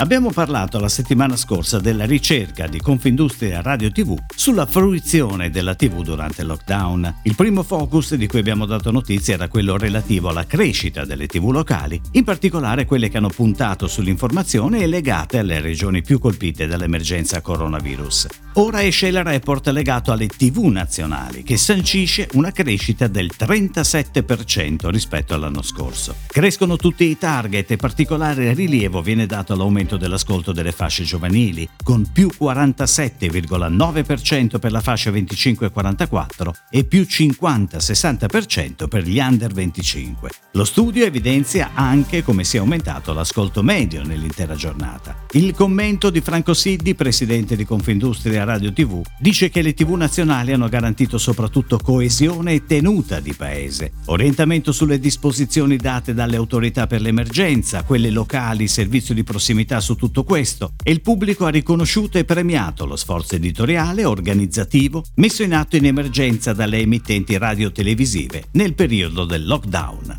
Abbiamo parlato la settimana scorsa della ricerca di Confindustria Radio TV sulla fruizione della TV durante il lockdown. Il primo focus di cui abbiamo dato notizia era quello relativo alla crescita delle TV locali, in particolare quelle che hanno puntato sull'informazione e legate alle regioni più colpite dall'emergenza coronavirus. Ora esce il report legato alle TV nazionali che sancisce una crescita del 37% rispetto all'anno scorso. Crescono tutti i target e particolare rilievo viene dato all'aumento aumento dell'ascolto delle fasce giovanili, con più 47,9% per la fascia 25-44 e più 50-60% per gli under 25. Lo studio evidenzia anche come sia aumentato l'ascolto medio nell'intera giornata. Il commento di Franco Siddi, presidente di Confindustria Radio TV, dice che le TV nazionali hanno garantito soprattutto coesione e tenuta di paese, orientamento sulle disposizioni date dalle autorità per l'emergenza, quelle locali, servizio di prossimità su tutto questo e il pubblico ha riconosciuto e premiato lo sforzo editoriale, organizzativo, messo in atto in emergenza dalle emittenti radio-televisive nel periodo del lockdown.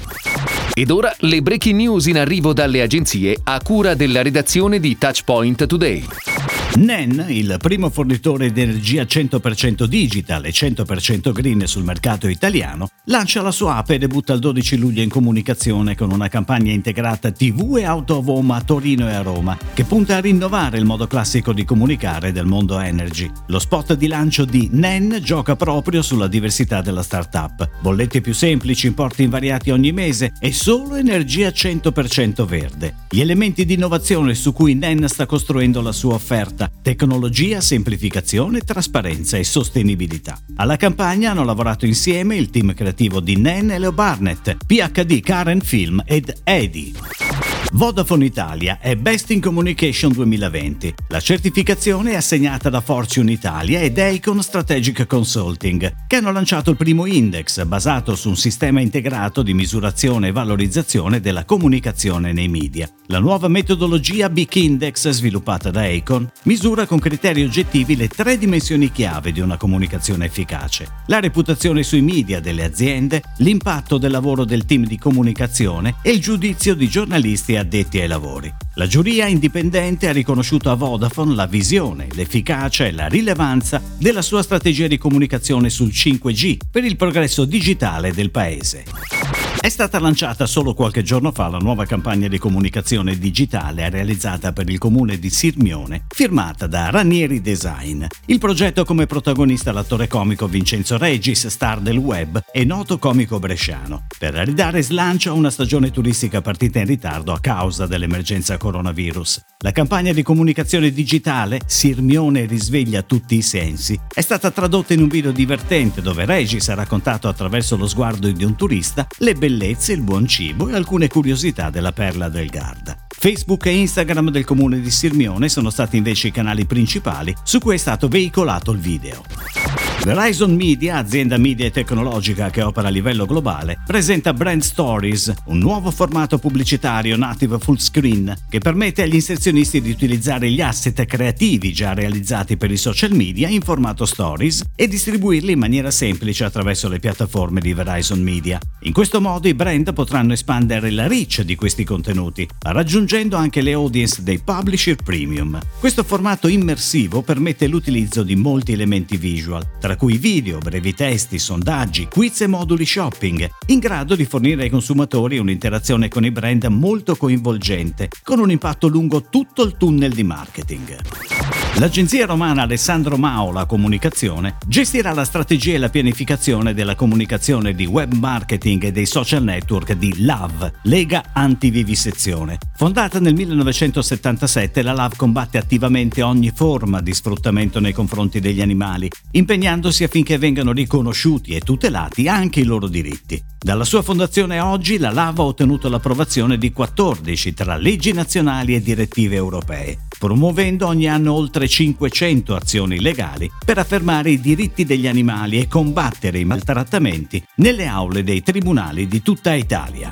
Ed ora le breaking news in arrivo dalle agenzie a cura della redazione di Touchpoint Today. NEN, il primo fornitore di energia 100% digital e 100% green sul mercato italiano, lancia la sua app e debutta il 12 luglio in comunicazione con una campagna integrata TV e Out of Home a Torino e a Roma, che punta a rinnovare il modo classico di comunicare del mondo energy. Lo spot di lancio di NEN gioca proprio sulla diversità della startup. Bollette più semplici, importi invariati ogni mese e solo energia 100% verde. Gli elementi di innovazione su cui NEN sta costruendo la sua offerta scelta, tecnologia, semplificazione, trasparenza e sostenibilità. Alla campagna hanno lavorato insieme il team creativo di Nen e Leo Barnett, PhD Karen Film ed Eddie. Vodafone Italia è Best in Communication 2020. La certificazione è assegnata da Fortune Italia ed Icon Strategic Consulting, che hanno lanciato il primo index basato su un sistema integrato di misurazione e valorizzazione della comunicazione nei media. La nuova metodologia Big Index, sviluppata da Icon, misura con criteri oggettivi le tre dimensioni chiave di una comunicazione efficace: la reputazione sui media delle aziende, l'impatto del lavoro del team di comunicazione e il giudizio di giornalisti addetti ai lavori. La giuria indipendente ha riconosciuto a Vodafone la visione, l'efficacia e la rilevanza della sua strategia di comunicazione sul 5G per il progresso digitale del paese. È stata lanciata solo qualche giorno fa la nuova campagna di comunicazione digitale realizzata per il comune di Sirmione, firmata da Ranieri Design. Il progetto ha come protagonista l'attore comico Vincenzo Regis, star del web e noto comico bresciano, per ridare slancio a una stagione turistica partita in ritardo a causa dell'emergenza coronavirus. La campagna di comunicazione digitale Sirmione risveglia tutti i sensi è stata tradotta in un video divertente dove Regis ha raccontato attraverso lo sguardo di un turista le bellezze, il buon cibo e alcune curiosità della perla del Garda. Facebook e Instagram del comune di Sirmione sono stati invece i canali principali su cui è stato veicolato il video. Verizon Media, azienda media e tecnologica che opera a livello globale, presenta Brand Stories, un nuovo formato pubblicitario native full screen che permette agli inserzionisti di utilizzare gli asset creativi già realizzati per i social media in formato stories e distribuirli in maniera semplice attraverso le piattaforme di Verizon Media. In questo modo i brand potranno espandere la reach di questi contenuti, raggiungendo anche le audience dei publisher premium. Questo formato immersivo permette l'utilizzo di molti elementi visual, tra tra cui video, brevi testi, sondaggi, quiz e moduli shopping, in grado di fornire ai consumatori un'interazione con i brand molto coinvolgente, con un impatto lungo tutto il tunnel di marketing. L'agenzia romana Alessandro Mao La Comunicazione gestirà la strategia e la pianificazione della comunicazione di web marketing e dei social network di LAV, Lega Antivivisezione. Fondata nel 1977, la LAV combatte attivamente ogni forma di sfruttamento nei confronti degli animali, impegnandosi affinché vengano riconosciuti e tutelati anche i loro diritti. Dalla sua fondazione a oggi la LAV ha ottenuto l'approvazione di 14 tra leggi nazionali e direttive europee promuovendo ogni anno oltre 500 azioni legali per affermare i diritti degli animali e combattere i maltrattamenti nelle aule dei tribunali di tutta Italia.